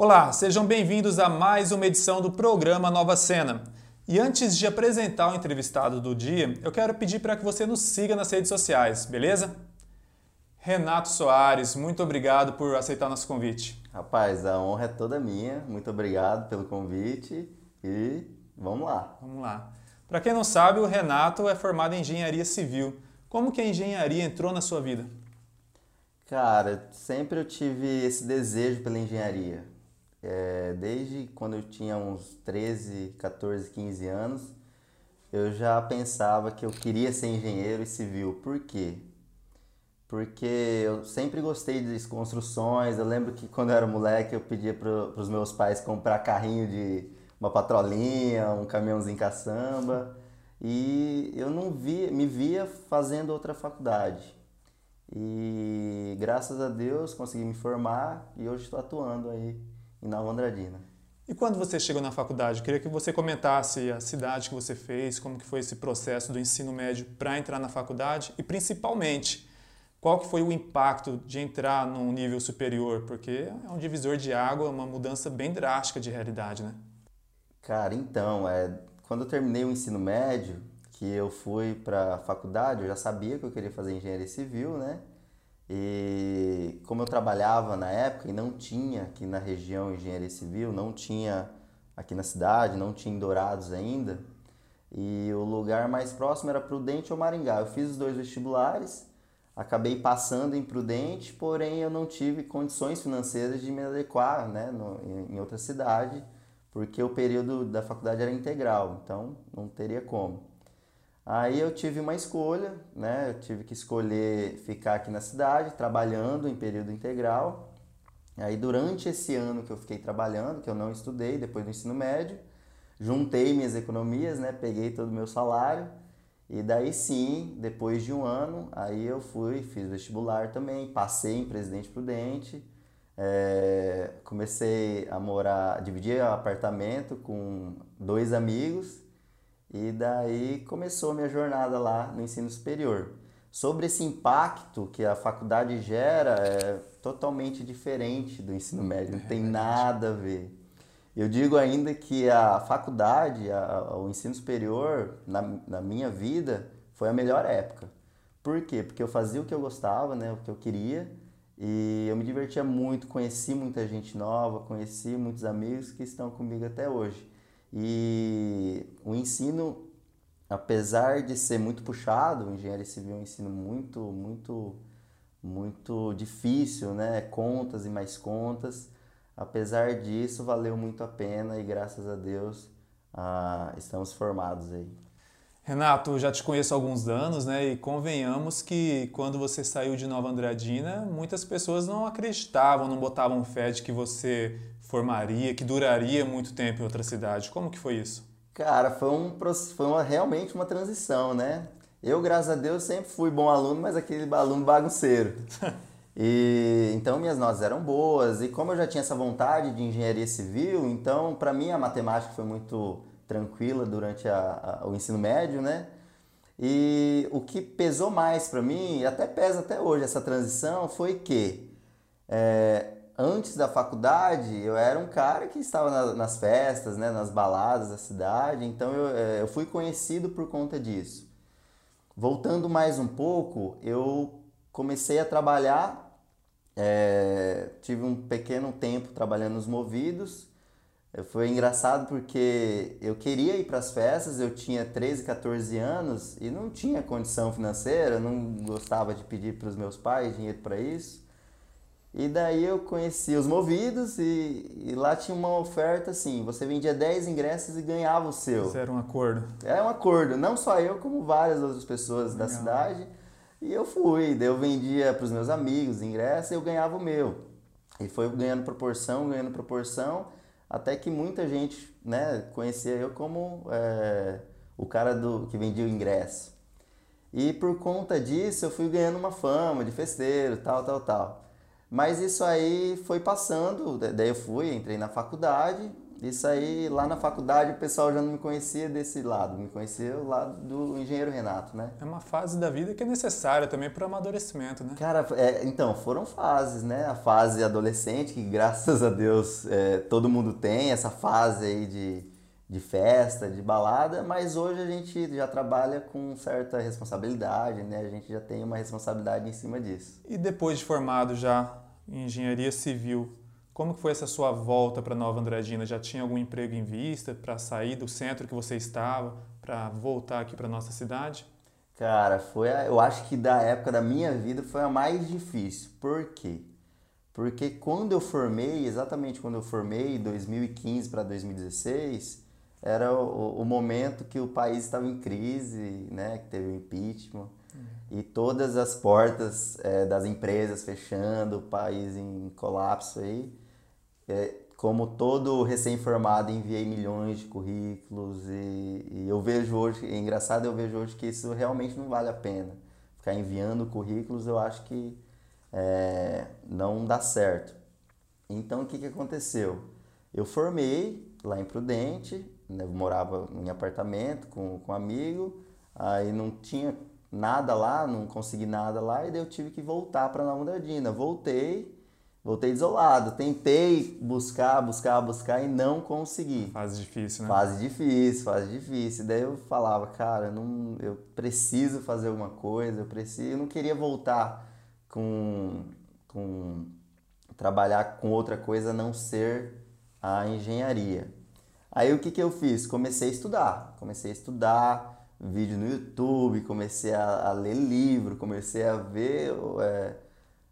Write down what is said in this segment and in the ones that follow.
Olá, sejam bem-vindos a mais uma edição do programa Nova Cena. E antes de apresentar o entrevistado do dia, eu quero pedir para que você nos siga nas redes sociais, beleza? Renato Soares, muito obrigado por aceitar nosso convite. Rapaz, a honra é toda minha. Muito obrigado pelo convite e vamos lá. Vamos lá. Para quem não sabe, o Renato é formado em engenharia civil. Como que a engenharia entrou na sua vida? Cara, sempre eu tive esse desejo pela engenharia. É, desde quando eu tinha uns 13, 14, 15 anos, eu já pensava que eu queria ser engenheiro civil. Por quê? Porque eu sempre gostei de construções. Eu lembro que quando eu era moleque eu pedia para os meus pais comprar carrinho de uma patrolinha, um caminhãozinho caçamba. E eu não via, me via fazendo outra faculdade. E graças a Deus consegui me formar e hoje estou atuando aí em Nova Andradina. E quando você chegou na faculdade, eu queria que você comentasse a cidade que você fez, como que foi esse processo do ensino médio para entrar na faculdade e principalmente qual que foi o impacto de entrar num nível superior, porque é um divisor de água, uma mudança bem drástica de realidade, né? Cara, então, é, quando eu terminei o ensino médio, que eu fui para a faculdade, eu já sabia que eu queria fazer engenharia civil, né? E como eu trabalhava na época e não tinha aqui na região engenharia civil, não tinha aqui na cidade, não tinha em Dourados ainda, e o lugar mais próximo era Prudente ou Maringá. Eu fiz os dois vestibulares, acabei passando em Prudente, porém eu não tive condições financeiras de me adequar né, no, em, outra cidade, porque o período da faculdade era integral, então não teria como. Aí eu tive uma escolha, né? Eu tive que escolher ficar aqui na cidade, trabalhando em período integral. Aí durante esse ano que eu fiquei trabalhando, que eu não estudei depois do ensino médio, juntei minhas economias, né? Peguei todo o meu salário e daí sim, depois de um ano, aí eu fui, fiz vestibular também, passei em Presidente Prudente, é, comecei a morar, dividir apartamento com dois amigos e daí começou a minha jornada lá no ensino superior. Sobre esse impacto que a faculdade gera, é totalmente diferente do ensino médio, não tem nada a ver. Eu digo ainda que a faculdade, a, o ensino superior, na, na minha vida, foi a melhor época. Por quê? Porque eu fazia o que eu gostava, né, o que eu queria, e eu me divertia muito, conheci muita gente nova, conheci muitos amigos que estão comigo até hoje. E o ensino, apesar de ser muito puxado, engenharia civil é um ensino muito, muito, muito difícil, né? Contas e mais contas. Apesar disso, valeu muito a pena e graças a Deus ah, estamos formados aí. Renato, já te conheço há alguns anos, né? E convenhamos que quando você saiu de Nova Andradina, muitas pessoas não acreditavam, não botavam fé de que você formaria, que duraria muito tempo em outra cidade. Como que foi isso? Cara, foi, um, foi uma, realmente uma transição, né? Eu, graças a Deus, sempre fui bom aluno, mas aquele aluno bagunceiro. E então minhas notas eram boas e como eu já tinha essa vontade de engenharia civil, então para mim a matemática foi muito tranquila durante a, a, o ensino médio, né? E o que pesou mais para mim, até pesa até hoje essa transição, foi que é, antes da faculdade, eu era um cara que estava na, nas festas, né, nas baladas da cidade, então eu, é, eu fui conhecido por conta disso. Voltando mais um pouco, eu comecei a trabalhar, é, tive um pequeno tempo trabalhando nos movidos. Foi engraçado porque eu queria ir para as festas, eu tinha 13, 14 anos e não tinha condição financeira, não gostava de pedir para os meus pais dinheiro para isso. E daí eu conheci os Movidos e, e, lá tinha uma oferta assim, você vendia 10 ingressos e ganhava o seu. Isso era um acordo. É um acordo, não só eu, como várias outras pessoas Legal. da cidade. E eu fui, daí eu vendia para os meus amigos ingressos e eu ganhava o meu. E foi ganhando proporção, ganhando proporção, até que muita gente né, conhecia eu como é, o cara do que vendia o ingresso. E por conta disso eu fui ganhando uma fama de festeiro, tal, tal, tal. Mas isso aí foi passando, daí eu fui, entrei na faculdade isso aí lá na faculdade o pessoal já não me conhecia desse lado, me conhecia o lado do engenheiro Renato, né? É uma fase da vida que é necessária também para o amadurecimento, né? Cara, é, então, foram fases, né? A fase adolescente, que graças a Deus é, todo mundo tem, essa fase aí de, de festa, de balada, mas hoje a gente já trabalha com certa responsabilidade, né? A gente já tem uma responsabilidade em cima disso. E depois de formado já em engenharia civil, como que foi essa sua volta para Nova Andradina? Já tinha algum emprego em vista para sair do centro que você estava, para voltar aqui para nossa cidade? Cara, foi a, eu acho que da época da minha vida foi a mais difícil. Por quê? Porque quando eu formei, exatamente quando eu formei, 2015 para 2016, era o, o, momento que o país estava em crise, né? Que teve o impeachment. Uhum. E todas as portas é, das empresas fechando, o país em colapso aí é, como todo recém-formado, enviei milhões de currículos e, e, eu vejo hoje, é engraçado, eu vejo hoje que isso realmente não vale a pena. Ficar enviando currículos eu acho que é, não dá certo. Então o que, que aconteceu? Eu formei lá em Prudente, né, eu morava em apartamento com, com um amigo, aí não tinha nada lá, não consegui nada lá, e daí eu tive que voltar para Nova Andradina. Voltei, Voltei isolado. Tentei buscar, buscar, buscar e não consegui. Fase difícil, né? Fase difícil, fase difícil. Daí eu falava, cara, não, eu preciso fazer alguma coisa, eu preciso. Eu não queria voltar com, com trabalhar com outra coisa a não ser a engenharia. Aí o que, que eu fiz? Comecei a estudar. Comecei a estudar vídeo no YouTube, comecei a, a ler livro, comecei a ver. É,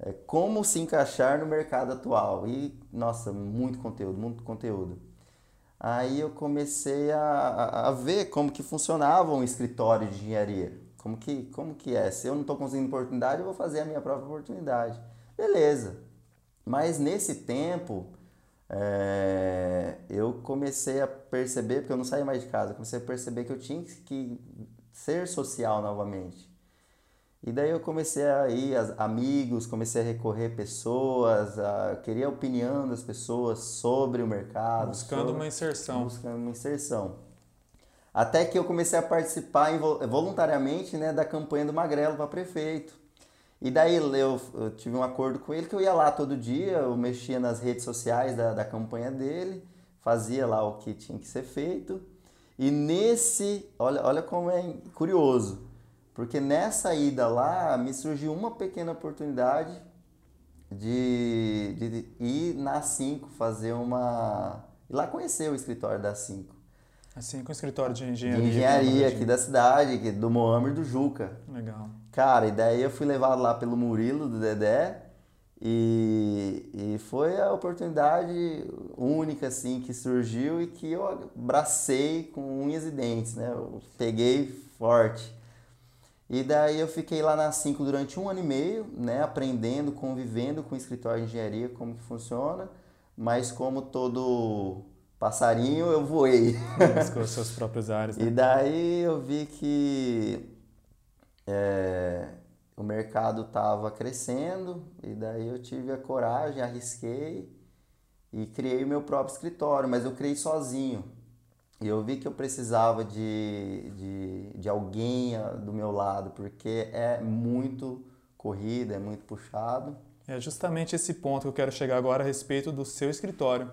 é, como se encaixar no mercado atual. E, nossa, muito conteúdo, muito conteúdo. Aí eu comecei a, a ver como que funcionava um escritório de engenharia. Como que, como que é? Se eu não estou conseguindo oportunidade, eu vou fazer a minha própria oportunidade. Beleza. Mas nesse tempo, é, eu comecei a perceber, porque eu não saía mais de casa, comecei a perceber que eu tinha que ser social novamente. E daí eu comecei a ir, amigos, comecei a recorrer pessoas, a, queria a opinião das pessoas sobre o mercado. Buscando sobre, uma inserção. Buscando uma inserção. Até que eu comecei a participar voluntariamente né, da campanha do Magrelo para prefeito. E daí eu, eu, tive um acordo com ele que eu ia lá todo dia, eu mexia nas redes sociais da, da campanha dele, fazia lá o que tinha que ser feito. E nesse, olha, olha como é curioso, porque nessa ida lá me surgiu uma pequena oportunidade de, de ir na 5 fazer uma. ir lá conhecer o escritório da 5. A 5 é um escritório de engenharia. De engenharia aqui da cidade, do Moamer do Juca. Legal. Cara, e daí eu fui levado lá pelo Murilo do Dedé. E, e foi a oportunidade única assim que surgiu e que eu abracei com unhas e dentes, né? Eu peguei forte. E daí eu fiquei lá na 5 durante um ano e meio, né, aprendendo, convivendo com o escritório de engenharia, como que funciona, mas como todo passarinho eu voei. Com os seus próprios ares. Né? E daí eu vi que é, o mercado estava crescendo, e daí eu tive a coragem, arrisquei e criei o meu próprio escritório, mas eu criei sozinho. E eu vi que eu precisava de, de, de alguém ah, do meu lado, porque é muito corrida, é muito puxado. É justamente esse ponto que eu quero chegar agora a respeito do seu escritório.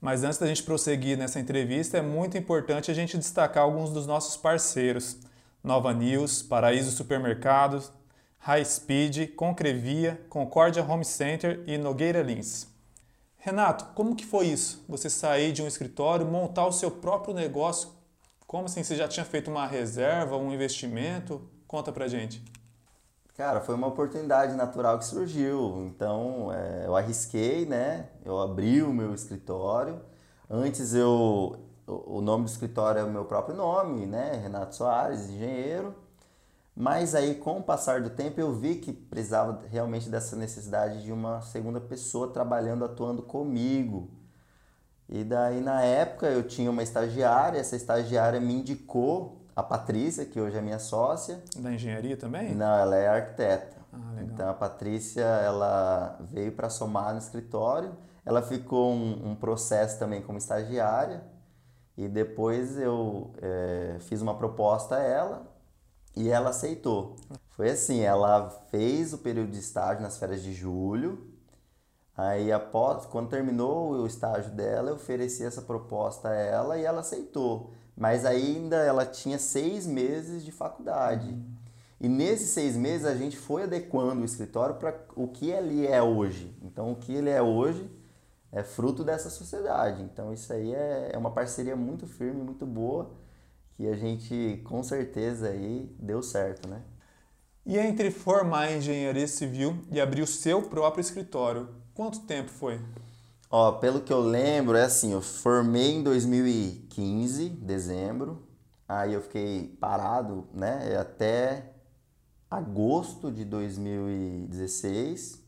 Mas antes da gente prosseguir nessa entrevista, é muito importante a gente destacar alguns dos nossos parceiros. Nova News, Paraíso Supermercados, High Speed, Concrevia, Concórdia Home Center e Nogueira Lins. Renato, como que foi isso? Você sair de um escritório, montar o seu próprio negócio? Como assim? Você já tinha feito uma reserva, um investimento? Conta pra gente. Cara, foi uma oportunidade natural que surgiu. Então, é, eu arrisquei, né? Eu abri o meu escritório. Antes eu... O nome do escritório é o meu próprio nome, né? Renato Soares, engenheiro. Mas aí, com o passar do tempo, eu vi que precisava realmente dessa necessidade de uma segunda pessoa trabalhando, atuando comigo. E daí, na época, eu tinha uma estagiária, essa estagiária me indicou a Patrícia, que hoje é minha sócia. Da engenharia também? Não, ela é arquiteta. Ah, então, a Patrícia, ela veio para somar no escritório. ela ficou um, um processo também como estagiária e depois eu é, fiz uma proposta a ela e ela aceitou. Foi assim, ela fez o período de estágio nas férias de julho. Aí após, quando terminou o estágio dela, eu ofereci essa proposta a ela e ela aceitou. Mas ainda ela tinha seis meses de faculdade. E nesses seis meses a gente foi adequando o escritório para o que ele é hoje. Então o que ele é hoje é fruto dessa sociedade. Então isso aí é, é uma parceria muito firme, muito boa, que a gente com certeza aí deu certo, né? E entre formar engenharia civil e abrir o seu próprio escritório, quanto tempo foi? Ó, pelo que eu lembro, é assim, eu formei em 2015, dezembro, aí eu fiquei parado, né, até agosto de 2016,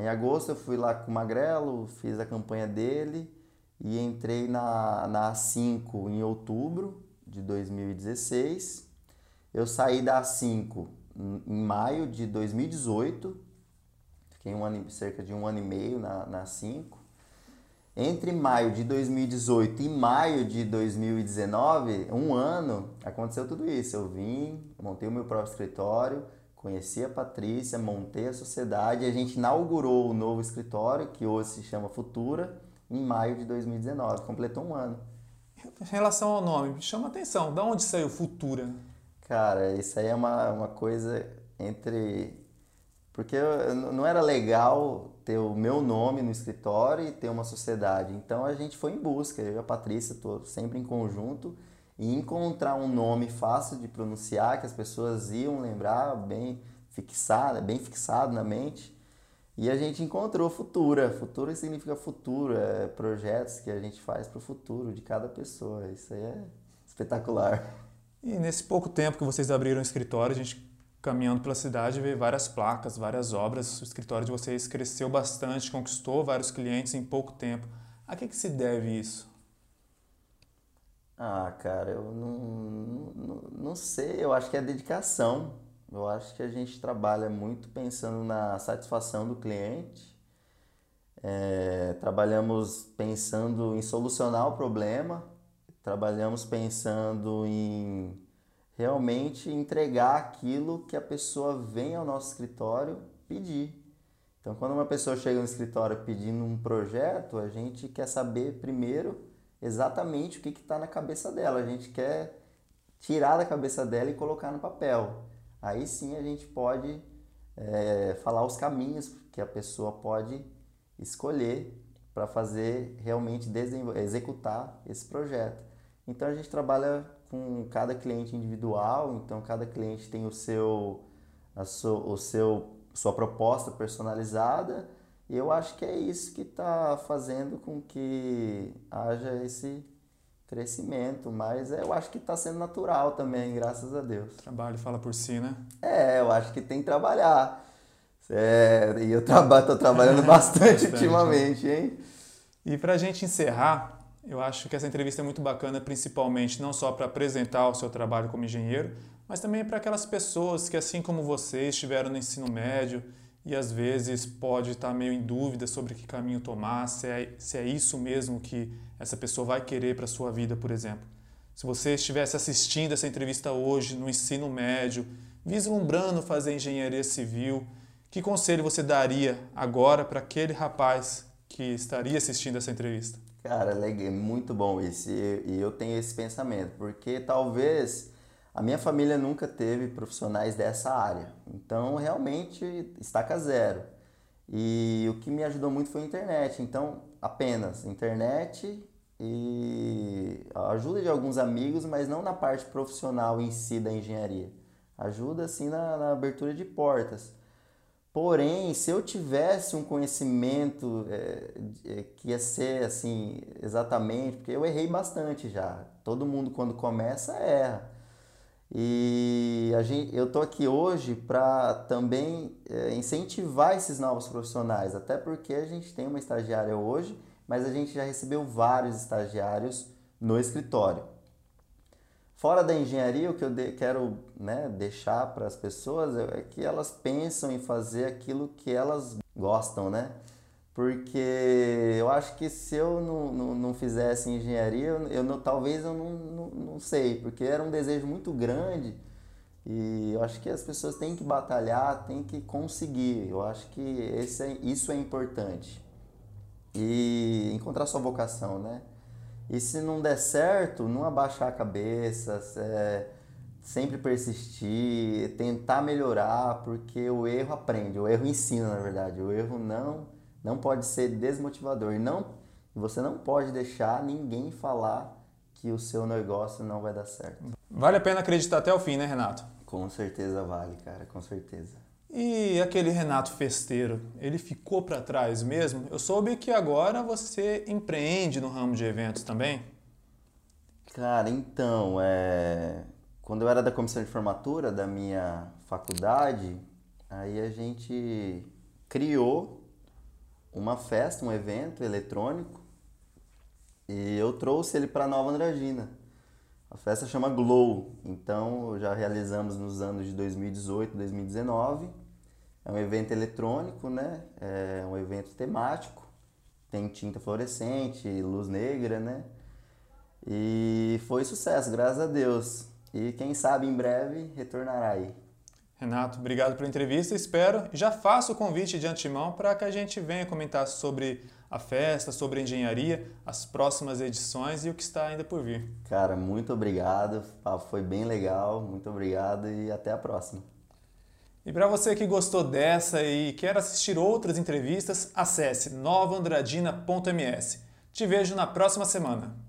em agosto eu fui lá com o Magrelo, fiz a campanha dele e entrei na, na A5 em outubro de 2016. Eu saí da A5 em maio de 2018, fiquei um ano, cerca de um ano e meio na, na A5. Entre maio de 2018 e maio de 2019, um ano, aconteceu tudo isso. Eu vim, montei o meu próprio escritório, Conheci a Patrícia, montei a sociedade a gente inaugurou o novo escritório, que hoje se chama Futura, em maio de 2019. Completou um ano. Em relação ao nome, me chama atenção. Da onde saiu Futura? Cara, isso aí é uma, uma coisa entre. Porque não era legal ter o meu nome no escritório e ter uma sociedade. Então a gente foi em busca. Eu e a Patrícia, sempre em conjunto e encontrar um nome fácil de pronunciar que as pessoas iam lembrar bem fixado, bem fixado na mente. E a gente encontrou Futura. Futura significa futuro, é projetos que a gente faz para o futuro de cada pessoa. Isso aí é espetacular. E nesse pouco tempo que vocês abriram o escritório, a gente caminhando pela cidade vê várias placas, várias obras. O escritório de vocês cresceu bastante, conquistou vários clientes em pouco tempo. A que, que se deve isso? Ah, cara, eu não, não, não sei, eu acho que é dedicação. Eu acho que a gente trabalha muito pensando na satisfação do cliente, é, trabalhamos pensando em solucionar o problema, trabalhamos pensando em realmente entregar aquilo que a pessoa vem ao nosso escritório pedir. Então, quando uma pessoa chega no escritório pedindo um projeto, a gente quer saber primeiro exatamente o que está na cabeça dela. A gente quer tirar da cabeça dela e colocar no papel. Aí sim a gente pode é, falar os caminhos que a pessoa pode escolher para fazer realmente executar esse projeto. Então a gente trabalha com cada cliente individual, então cada cliente tem o seu, a sua, o seu, sua proposta personalizada e eu acho que é isso que está fazendo com que haja esse crescimento, mas eu acho que está sendo natural também, graças a Deus. Trabalho fala por si, né? É, eu acho que tem que trabalhar. É, e eu estou tô trabalhando bastante, bastante ultimamente, né? hein? E para a gente encerrar, eu acho que essa entrevista é muito bacana, principalmente não só para apresentar o seu trabalho como engenheiro, mas também para aquelas pessoas que, assim como você, estiveram no ensino médio e às vezes pode estar meio em dúvida sobre que caminho tomar, se é, se é isso mesmo que essa pessoa vai querer para a sua vida, por exemplo. Se você estivesse assistindo essa entrevista hoje no ensino médio, vislumbrando fazer engenharia civil, que conselho você daria agora para aquele rapaz que estaria assistindo essa entrevista? Cara, é muito bom isso. E eu tenho esse pensamento, porque talvez a minha família nunca teve profissionais dessa área, então realmente estaca zero. E o que me ajudou muito foi a internet, então apenas internet e a ajuda de alguns amigos, mas não na parte profissional em si da engenharia. Ajuda assim na, na abertura de portas. Porém, se eu tivesse um conhecimento é, que ia ser assim exatamente, porque eu errei bastante já. Todo mundo quando começa erra. E a gente, eu estou aqui hoje para também é, incentivar esses novos profissionais, até porque a gente tem uma estagiária hoje, mas a gente já recebeu vários estagiários no escritório. Fora da engenharia, o que eu de, quero né, deixar para as pessoas é, é que elas pensam em fazer aquilo que elas gostam, né? porque eu acho que se eu não, não, não fizesse engenharia, eu, eu talvez eu não, não, não sei, porque era um desejo muito grande e eu acho que as pessoas têm que batalhar, têm que conseguir. Eu acho que esse é, isso é importante. E encontrar sua vocação, né? E se não der certo, não abaixar a cabeça, é, sempre persistir, tentar melhorar, porque o erro aprende, o erro ensina, na verdade. O erro não não pode ser desmotivador e não você não pode deixar ninguém falar que o seu negócio não vai dar certo. Vale a pena acreditar até o fim, né, Renato? Com certeza vale, cara, com certeza. E aquele Renato festeiro, ele ficou para trás mesmo? Eu soube que agora você empreende no ramo de eventos também. Cara, então, é... quando eu era da comissão de formatura da minha faculdade, aí a gente criou uma festa, um evento eletrônico, e eu trouxe ele para Nova Andradina. A festa chama Glow, então já realizamos nos anos de 2018 2019. É um evento eletrônico, né? É um evento temático, tem tinta fluorescente, luz negra, né? E foi sucesso, graças a Deus. E quem sabe em breve retornará aí. Renato, obrigado pela entrevista. Espero, já faço o convite de antemão para que a gente venha comentar sobre a festa, sobre a engenharia, as próximas edições e o que está ainda por vir. Cara, muito obrigado. Foi bem legal. Muito obrigado e até a próxima. E para você que gostou dessa e quer assistir outras entrevistas, acesse novaandradina.ms. Te vejo na próxima semana.